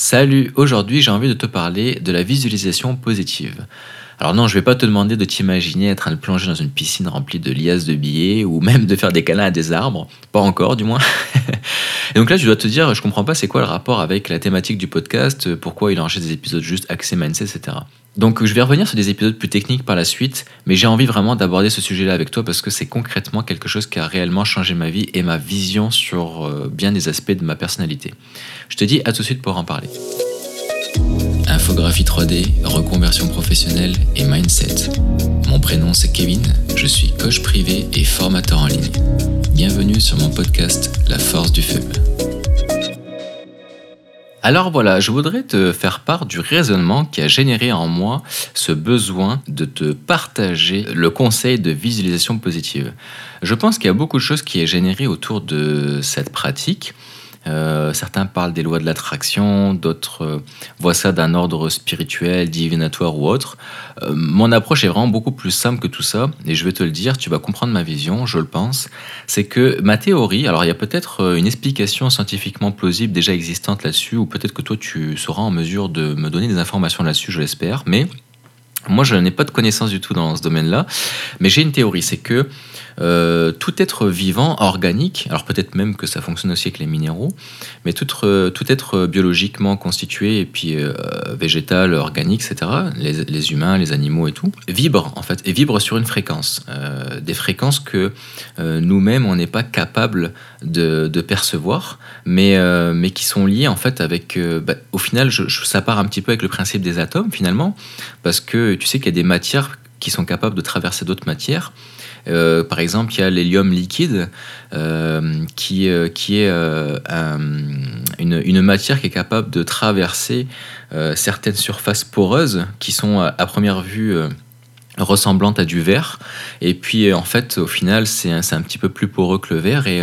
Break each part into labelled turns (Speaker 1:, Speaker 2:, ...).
Speaker 1: Salut, aujourd'hui j'ai envie de te parler de la visualisation positive. Alors non, je vais pas te demander de t'imaginer être en train de plonger dans une piscine remplie de liasses de billets ou même de faire des câlins à des arbres, pas encore du moins. Et donc là, tu dois te dire, je comprends pas c'est quoi le rapport avec la thématique du podcast, pourquoi il enregistre des épisodes juste axés mindset, etc. Donc je vais revenir sur des épisodes plus techniques par la suite, mais j'ai envie vraiment d'aborder ce sujet-là avec toi parce que c'est concrètement quelque chose qui a réellement changé ma vie et ma vision sur euh, bien des aspects de ma personnalité. Je te dis à tout de suite pour en parler. Infographie 3D, reconversion professionnelle et mindset. Mon prénom c'est Kevin, je suis coach privé et formateur en ligne. Bienvenue sur mon podcast La force du feu. Alors voilà, je voudrais te faire part du raisonnement qui a généré en moi ce besoin de te partager le conseil de visualisation positive. Je pense qu'il y a beaucoup de choses qui est généré autour de cette pratique euh, certains parlent des lois de l'attraction, d'autres euh, voient ça d'un ordre spirituel, divinatoire ou autre. Euh, mon approche est vraiment beaucoup plus simple que tout ça, et je vais te le dire, tu vas comprendre ma vision, je le pense. C'est que ma théorie, alors il y a peut-être une explication scientifiquement plausible déjà existante là-dessus, ou peut-être que toi tu seras en mesure de me donner des informations là-dessus, je l'espère, mais moi je n'ai pas de connaissances du tout dans ce domaine-là, mais j'ai une théorie, c'est que euh, tout être vivant, organique, alors peut-être même que ça fonctionne aussi avec les minéraux, mais tout, euh, être biologiquement constitué et puis euh, végétal, organique, etc., les, humains, les animaux et tout, vibre en fait, et vibre sur une fréquence, des fréquences que nous-mêmes on n'est pas capable de, percevoir, mais, qui sont liées en fait avec, bah, au final, ça part un petit peu avec le principe des atomes finalement, parce que tu sais qu'il y a des matières qui sont capables de traverser d'autres matières. Euh, par exemple, il y a l'hélium liquide, euh, qui, euh, qui est une, une, matière qui est capable de traverser certaines surfaces poreuses qui sont à, première vue ressemblantes à du verre. Et puis, en fait, au final, c'est un, un, petit peu plus poreux que le verre. Et,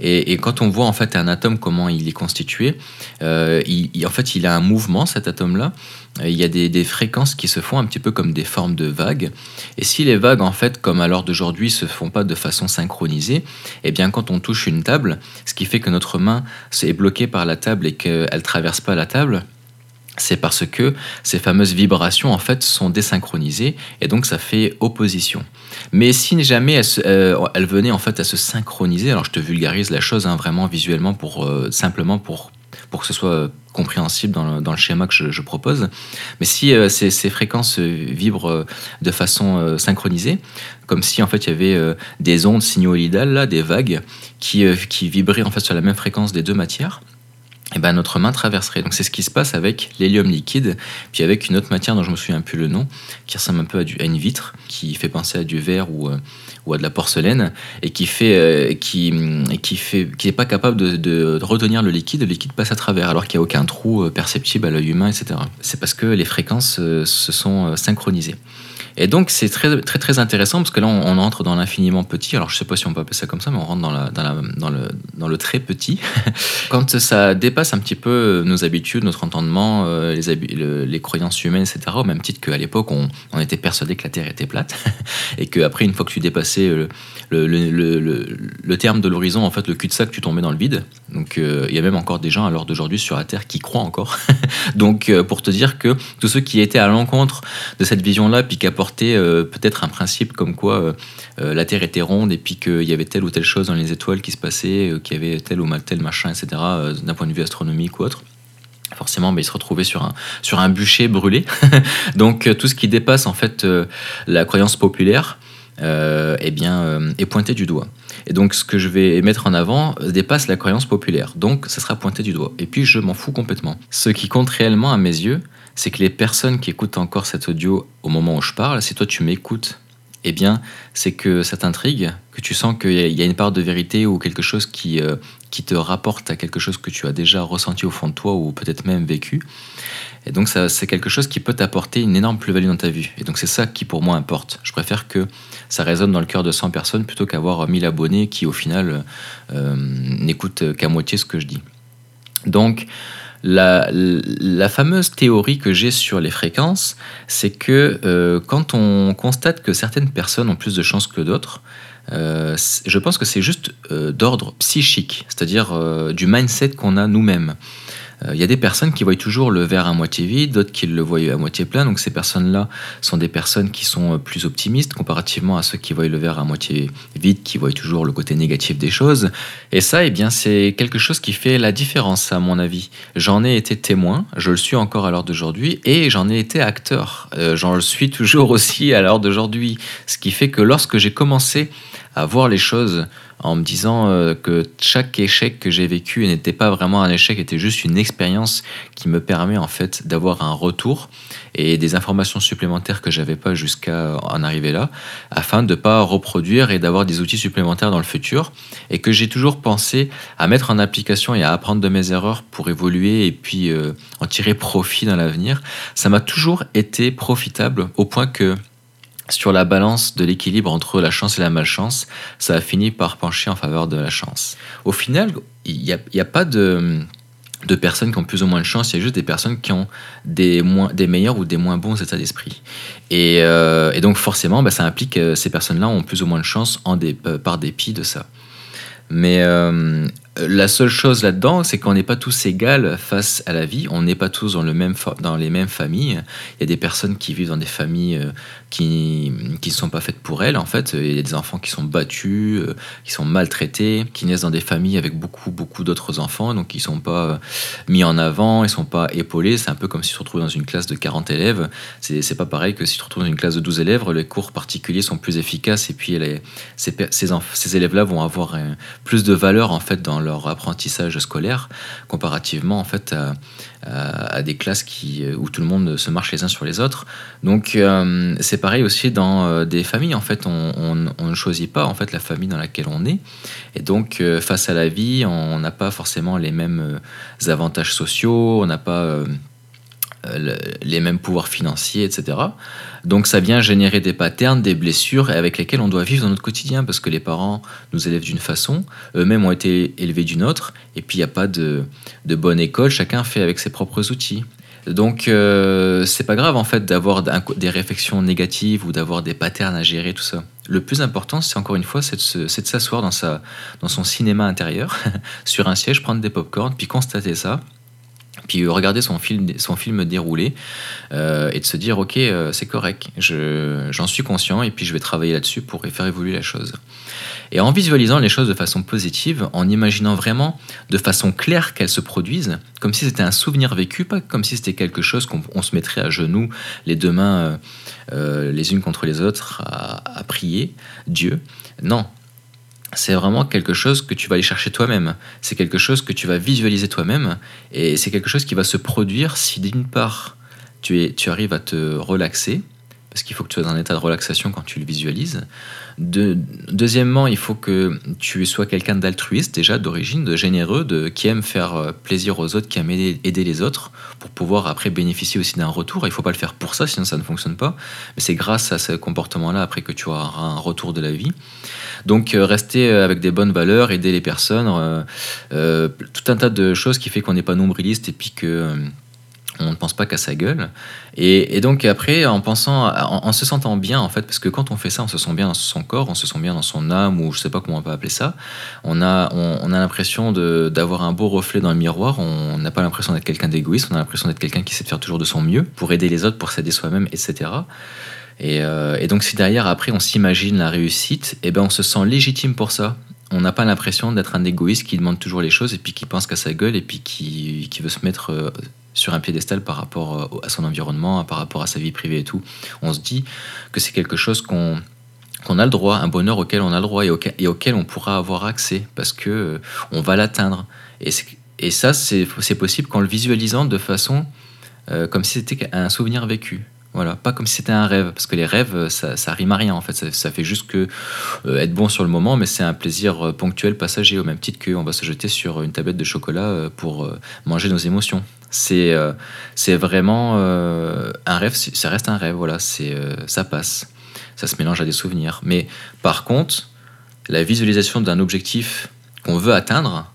Speaker 1: et, quand on voit en fait un atome, comment il est constitué, en fait, il a un mouvement, cet atome-là. Il y a des, fréquences qui se font un petit peu comme des formes de vagues. Et si les vagues, en fait, comme à l'heure d'aujourd'hui, se font pas de façon synchronisée, eh bien, quand on touche une table, ce qui fait que notre main est bloquée par la table et qu'elle traverse pas la table, c'est parce que ces fameuses vibrations en fait sont désynchronisées et donc ça fait opposition. Mais si jamais elles, euh, venaient en fait à se synchroniser, alors je te vulgarise la chose hein, vraiment visuellement pour euh, simplement pour pour que ce soit compréhensible dans le, schéma que je, propose. Mais si euh, ces, fréquences vibrent euh, de façon euh, synchronisée, comme si en fait il y avait des ondes sinusoïdales, là, des vagues, qui, qui vibraient en fait sur la même fréquence des deux matières, et eh ben notre main traverserait. Donc c'est ce qui se passe avec l'hélium liquide, puis avec une autre matière dont je me souviens plus le nom, qui ressemble un peu à, du, à une vitre, qui fait penser à du verre ou, ou à de la porcelaine, et qui fait, qui, qui fait, qui n'est pas capable de, retenir le liquide. Le liquide passe à travers, alors qu'il n'y a aucun trou perceptible à l'œil humain, etc. C'est parce que les fréquences se sont synchronisées. Et donc c'est très, très très intéressant parce que là on, entre dans l'infiniment petit. Alors je sais pas si on peut appeler ça comme ça, mais on rentre dans, la, dans, la, dans, le, dans le très petit. Quand ça dépasse un petit peu nos habitudes, notre entendement, euh, les, les croyances humaines, etc. Au même titre qu'à l'époque on, on, était persuadé que la Terre était plate et qu'après une fois que tu dépassais euh, le, terme de l'horizon, en fait le cul-de-sac, tu tombais dans le vide. Donc euh, il y a même encore des gens à l'heure d'aujourd'hui sur la Terre qui croient encore. Donc pour te dire que tous ceux qui étaient à l'encontre de cette vision-là, puis qui apportaient euh, peut-être un principe comme quoi euh, euh, la Terre était ronde et puis qu'il y avait telle ou telle chose dans les étoiles qui se passait, qu'il y avait tel ou tel machin, etc., d'un point de vue astronomique ou autre forcément mais il se retrouvait sur un, sur un bûcher brûlé. Donc tout ce qui dépasse en fait la croyance populaire eh bien, est pointé du doigt. Et donc ce que je vais mettre en avant dépasse la croyance populaire. Donc ça sera pointé du doigt. Et puis je m'en fous complètement. Ce qui compte réellement à mes yeux, c'est que les personnes qui écoutent encore cet audio au moment où je parle, si toi tu m'écoutes, eh bien, c'est que ça t'intrigue, que tu sens qu'il y a une part de vérité ou quelque chose qui, euh, qui te rapporte à quelque chose que tu as déjà ressenti au fond de toi ou peut-être même vécu. Et donc, c'est quelque chose qui peut t'apporter une énorme plus-value dans ta vie. Et donc, c'est ça qui, pour moi, importe. Je préfère que ça résonne dans le cœur de 100 personnes plutôt qu'avoir 1000 abonnés qui, au final, euh, n'écoutent qu'à moitié ce que je dis. Donc, la, fameuse théorie que j'ai sur les fréquences, c'est que euh, quand on constate que certaines personnes ont plus de chances que d'autres, euh, je pense que c'est juste euh, d'ordre psychique, c'est-à-dire du mindset qu'on a nous-mêmes. Il y a des personnes qui voient toujours le verre à moitié vide, d'autres qui le voient à moitié plein. Donc ces personnes-là sont des personnes qui sont plus optimistes comparativement à ceux qui voient le verre à moitié vide, qui voient toujours le côté négatif des choses. Et ça, eh bien, c'est quelque chose qui fait la différence, à mon avis. J'en ai été témoin, je le suis encore à l'heure d'aujourd'hui, et j'en ai été acteur. j'en le suis toujours aussi à l'heure d'aujourd'hui. Ce qui fait que lorsque j'ai commencé à voir les choses en me disant euh, que chaque échec que j'ai vécu n'était pas vraiment un échec, était juste une expérience qui me permet en fait d'avoir un retour et des informations supplémentaires que j'avais pas jusqu'à en arriver là, afin de pas reproduire et d'avoir des outils supplémentaires dans le futur, et que j'ai toujours pensé à mettre en application et à apprendre de mes erreurs pour évoluer et puis euh, en tirer profit dans l'avenir. Ça m'a toujours été profitable au point que sur la balance de l'équilibre entre la chance et la malchance, ça a fini par pencher en faveur de la chance. Au final, il n'y a, pas de, de, personnes qui ont plus ou moins de chance, il y a juste des personnes qui ont des, moins, des meilleurs ou des moins bons états d'esprit. Et, euh, donc forcément, bah, ça implique que ces personnes-là ont plus ou moins de chance en euh, par dépit de ça. Mais euh, la seule chose là-dedans, c'est qu'on n'est pas tous égaux face à la vie. On n'est pas tous dans, le même dans les mêmes familles. Il y a des personnes qui vivent dans des familles euh, qui ne sont pas faites pour elles, en fait. Il y a des enfants qui sont battus, euh, qui sont maltraités, qui naissent dans des familles avec beaucoup, beaucoup d'autres enfants, donc ils ne sont pas euh, mis en avant, ils ne sont pas épaulés. C'est un peu comme si tu te retrouves dans une classe de 40 élèves. C'est pas pareil que si tu te retrouves dans une classe de 12 élèves, les cours particuliers sont plus efficaces et puis les, ces, ces, élèves-là vont avoir plus de valeur, en fait, dans leur apprentissage scolaire comparativement en fait à, des classes qui, où tout le monde se marche les uns sur les autres. Donc euh, c'est pareil aussi dans euh, des familles en fait on, ne choisit pas en fait la famille dans laquelle on est et donc euh, face à la vie on n'a pas forcément les mêmes avantages sociaux, on n'a pas les mêmes pouvoirs financiers, etc. Donc ça vient générer des patterns, des blessures avec lesquelles on doit vivre dans notre quotidien parce que les parents nous élèvent d'une façon, eux-mêmes ont été élevés d'une autre, et puis il n'y a pas de, bonne école, chacun fait avec ses propres outils. Donc euh, c'est pas grave en fait d'avoir des réflexions négatives ou d'avoir des patterns à gérer, tout ça. Le plus important, c'est encore une fois, c'est de s'asseoir dans, dans son cinéma intérieur, sur un siège, prendre des pop-corns, puis constater ça, puis regarder son film, son film dérouler euh, et de se dire ok euh, c'est correct, j'en suis conscient et puis je vais travailler là-dessus pour faire évoluer la chose. Et en visualisant les choses de façon positive, en imaginant vraiment de façon claire qu'elles se produisent, comme si c'était un souvenir vécu, pas comme si c'était quelque chose qu'on se mettrait à genoux, les deux mains euh, les unes contre les autres, à, à prier Dieu. Non, c'est vraiment quelque chose que tu vas aller chercher toi-même. C'est quelque chose que tu vas visualiser toi-même. Et c'est quelque chose qui va se produire si d'une part, tu, es, tu arrives à te relaxer, parce qu'il faut que tu sois dans un état de relaxation quand tu le visualises. deuxièmement, il faut que tu sois quelqu'un d'altruiste déjà, d'origine, de généreux, de, qui aime faire euh, plaisir aux autres, qui aime aider, les autres, pour pouvoir après bénéficier aussi d'un retour. Il ne faut pas le faire pour ça, sinon ça ne fonctionne pas. Mais c'est grâce à ce comportement-là après que tu auras un retour de la vie. Donc euh, rester euh, avec des bonnes valeurs, aider les personnes, tout un tas de choses qui fait qu'on n'est pas nombriliste et puis que on ne pense pas qu'à sa gueule. Et, donc après, en pensant, en, se sentant bien, en fait, parce que quand on fait ça, on se sent bien dans son corps, on se sent bien dans son âme, ou je sais pas comment on peut appeler ça. On a, on, a l'impression d'avoir un beau reflet dans le miroir. On n'a pas l'impression d'être quelqu'un d'égoïste. On a l'impression d'être quelqu'un qui sait faire toujours de son mieux pour aider les autres, pour s'aider soi-même, etc. Euh, et, donc si derrière, après, on s'imagine la réussite, et eh ben on se sent légitime pour ça on n'a pas l'impression d'être un égoïste qui demande toujours les choses et puis qui pense qu'à sa gueule et puis qui, qui veut se mettre euh, sur un piédestal par rapport euh, à son environnement, par rapport à sa vie privée et tout. On se dit que c'est quelque chose qu'on a le droit, un bonheur auquel on a le droit et auquel, on pourra avoir accès parce que euh, on va l'atteindre. Et, et, ça, c'est possible qu'en le visualisant de façon euh, comme si c'était un souvenir vécu. Voilà, pas comme si c'était un rêve, parce que les rêves, ça, ça rime à rien en fait. Ça, fait juste que être bon sur le moment, mais c'est un plaisir ponctuel, passager, au même titre qu'on va se jeter sur une tablette de chocolat pour manger nos émotions. C'est euh, vraiment euh, un rêve, ça reste un rêve, voilà, euh, ça passe. Ça se mélange à des souvenirs. Mais par contre, la visualisation d'un objectif qu'on veut atteindre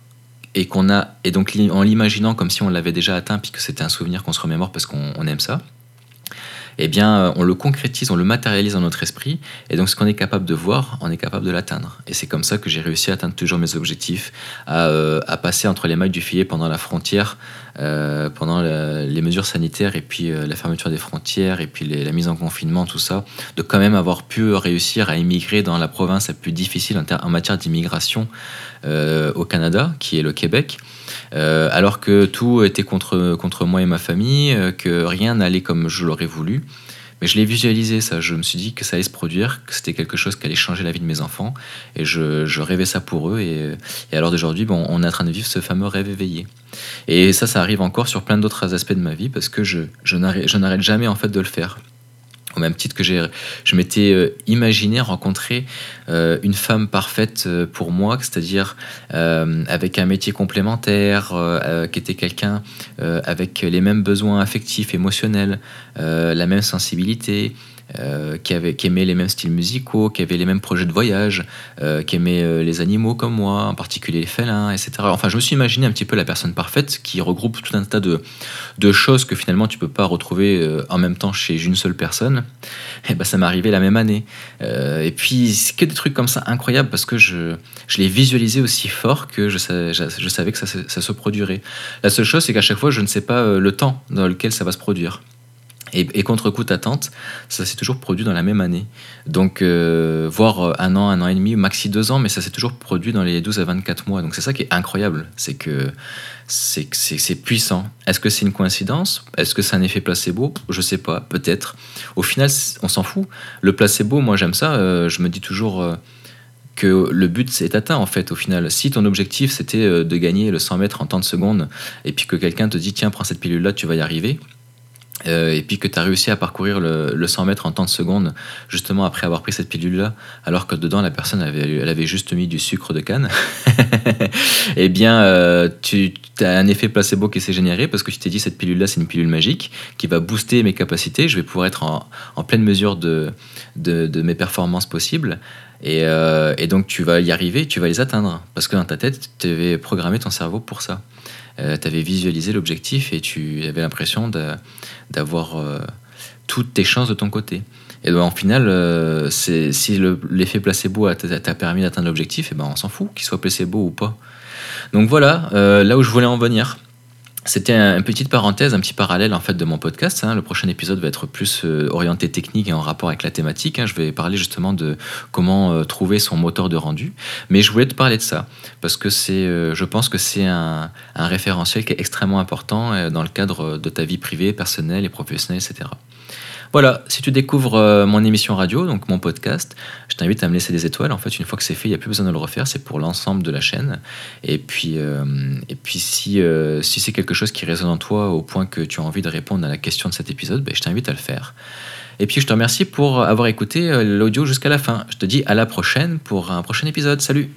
Speaker 1: et qu'on a et donc en l'imaginant comme si on l'avait déjà atteint puis que c'était un souvenir qu'on se remémore parce qu'on aime ça, eh bien, on le concrétise, on le matérialise dans notre esprit. Et donc, ce qu'on est capable de voir, on est capable de l'atteindre. Et c'est comme ça que j'ai réussi à atteindre toujours mes objectifs, à, euh, passer entre les mailles du filet pendant la frontière, euh, pendant les mesures sanitaires et puis euh, la fermeture des frontières et puis la mise en confinement, tout ça, de quand même avoir pu réussir à immigrer dans la province la plus difficile en matière d'immigration au Canada, qui est le Québec. Euh, alors que tout était contre, contre moi et ma famille, euh, que rien n'allait comme je l'aurais voulu. Mais je l'ai visualisé, ça. Je me suis dit que ça allait se produire, que c'était quelque chose qui allait changer la vie de mes enfants. Et je, rêvais ça pour eux. Et, et alors d'aujourd'hui, bon, on est en train de vivre ce fameux rêve éveillé. Et ça, ça arrive encore sur plein d'autres aspects de ma vie parce que je, je n'arrête jamais en fait de le faire au même titre que je m'étais euh, imaginé rencontrer euh, une femme parfaite euh, pour moi, c'est-à-dire avec un métier complémentaire, qui était quelqu'un avec les mêmes besoins affectifs, émotionnels, la même sensibilité, euh, qui, avait, qui aimait les mêmes styles musicaux, qui avait les mêmes projets de voyage, euh, qui aimait euh, les animaux comme moi, en particulier les félins, etc. Enfin, je me suis imaginé un petit peu la personne parfaite qui regroupe tout un tas de, de choses que finalement tu peux pas retrouver en même temps chez une seule personne. Et ben, ça m'est arrivé la même année. et puis, c'est que des trucs comme ça incroyables parce que je, je l'ai visualisé aussi fort que je savais, je savais que ça, ça se produirait. La seule chose, c'est qu'à chaque fois, je ne sais pas le temps dans lequel ça va se produire. Et, contre coup attente, ça s'est toujours produit dans la même année. Donc, euh, voire euh, un an, un an et demi, maxi deux ans, mais ça s'est toujours produit dans les 12 à 24 mois. Donc, c'est ça qui est incroyable. C'est que c'est puissant. Est-ce que c'est une coïncidence? Est-ce que c'est un effet placebo? Je sais pas, peut-être. Au final, on s'en fout. Le placebo, moi j'aime ça. Euh, je me dis toujours que le but est atteint en fait au final. Si ton objectif c'était de gagner le 100 mètres en temps de secondes et puis que quelqu'un te dit tiens prends cette pilule là tu vas y arriver, euh, et puis que tu as réussi à parcourir le, 100 mètres en temps de secondes, justement après avoir pris cette pilule-là, alors que dedans la personne avait, elle avait juste mis du sucre de canne, eh bien euh, tu as un effet placebo qui s'est généré parce que tu t'es dit cette pilule-là c'est une pilule magique qui va booster mes capacités, je vais pouvoir être en, pleine mesure de, de, mes performances possibles. Et, euh, et, donc tu vas y arriver, tu vas les atteindre parce que dans ta tête tu avais programmé ton cerveau pour ça. Euh, tu avais visualisé l'objectif et tu avais l'impression d'avoir euh, toutes tes chances de ton côté. Et donc, en final, euh, si l'effet placebo t'a permis d'atteindre l'objectif, et ben on s'en fout, qu'il soit placebo ou pas. Donc voilà, là où je voulais en venir. C'était une petite parenthèse, un petit parallèle en fait de mon podcast. Hein. Le prochain épisode va être plus euh, orienté technique et en rapport avec la thématique. Hein. Je vais parler justement de comment euh, trouver son moteur de rendu. Mais je voulais te parler de ça parce que c'est, euh, je pense que c'est un, référentiel qui est extrêmement important dans le cadre de ta vie privée, personnelle et professionnelle, etc. Voilà, si tu découvres mon émission radio, donc mon podcast, je t'invite à me laisser des étoiles. En fait, une fois que c'est fait, il n'y a plus besoin de le refaire, c'est pour l'ensemble de la chaîne. Et puis, et puis si, si c'est chose qui résonne en toi au point que tu as envie de répondre à la question de cet épisode, ben, je t'invite à le faire. Et puis, je te remercie pour avoir écouté l'audio jusqu'à la fin. Je te dis à la prochaine pour un prochain épisode. Salut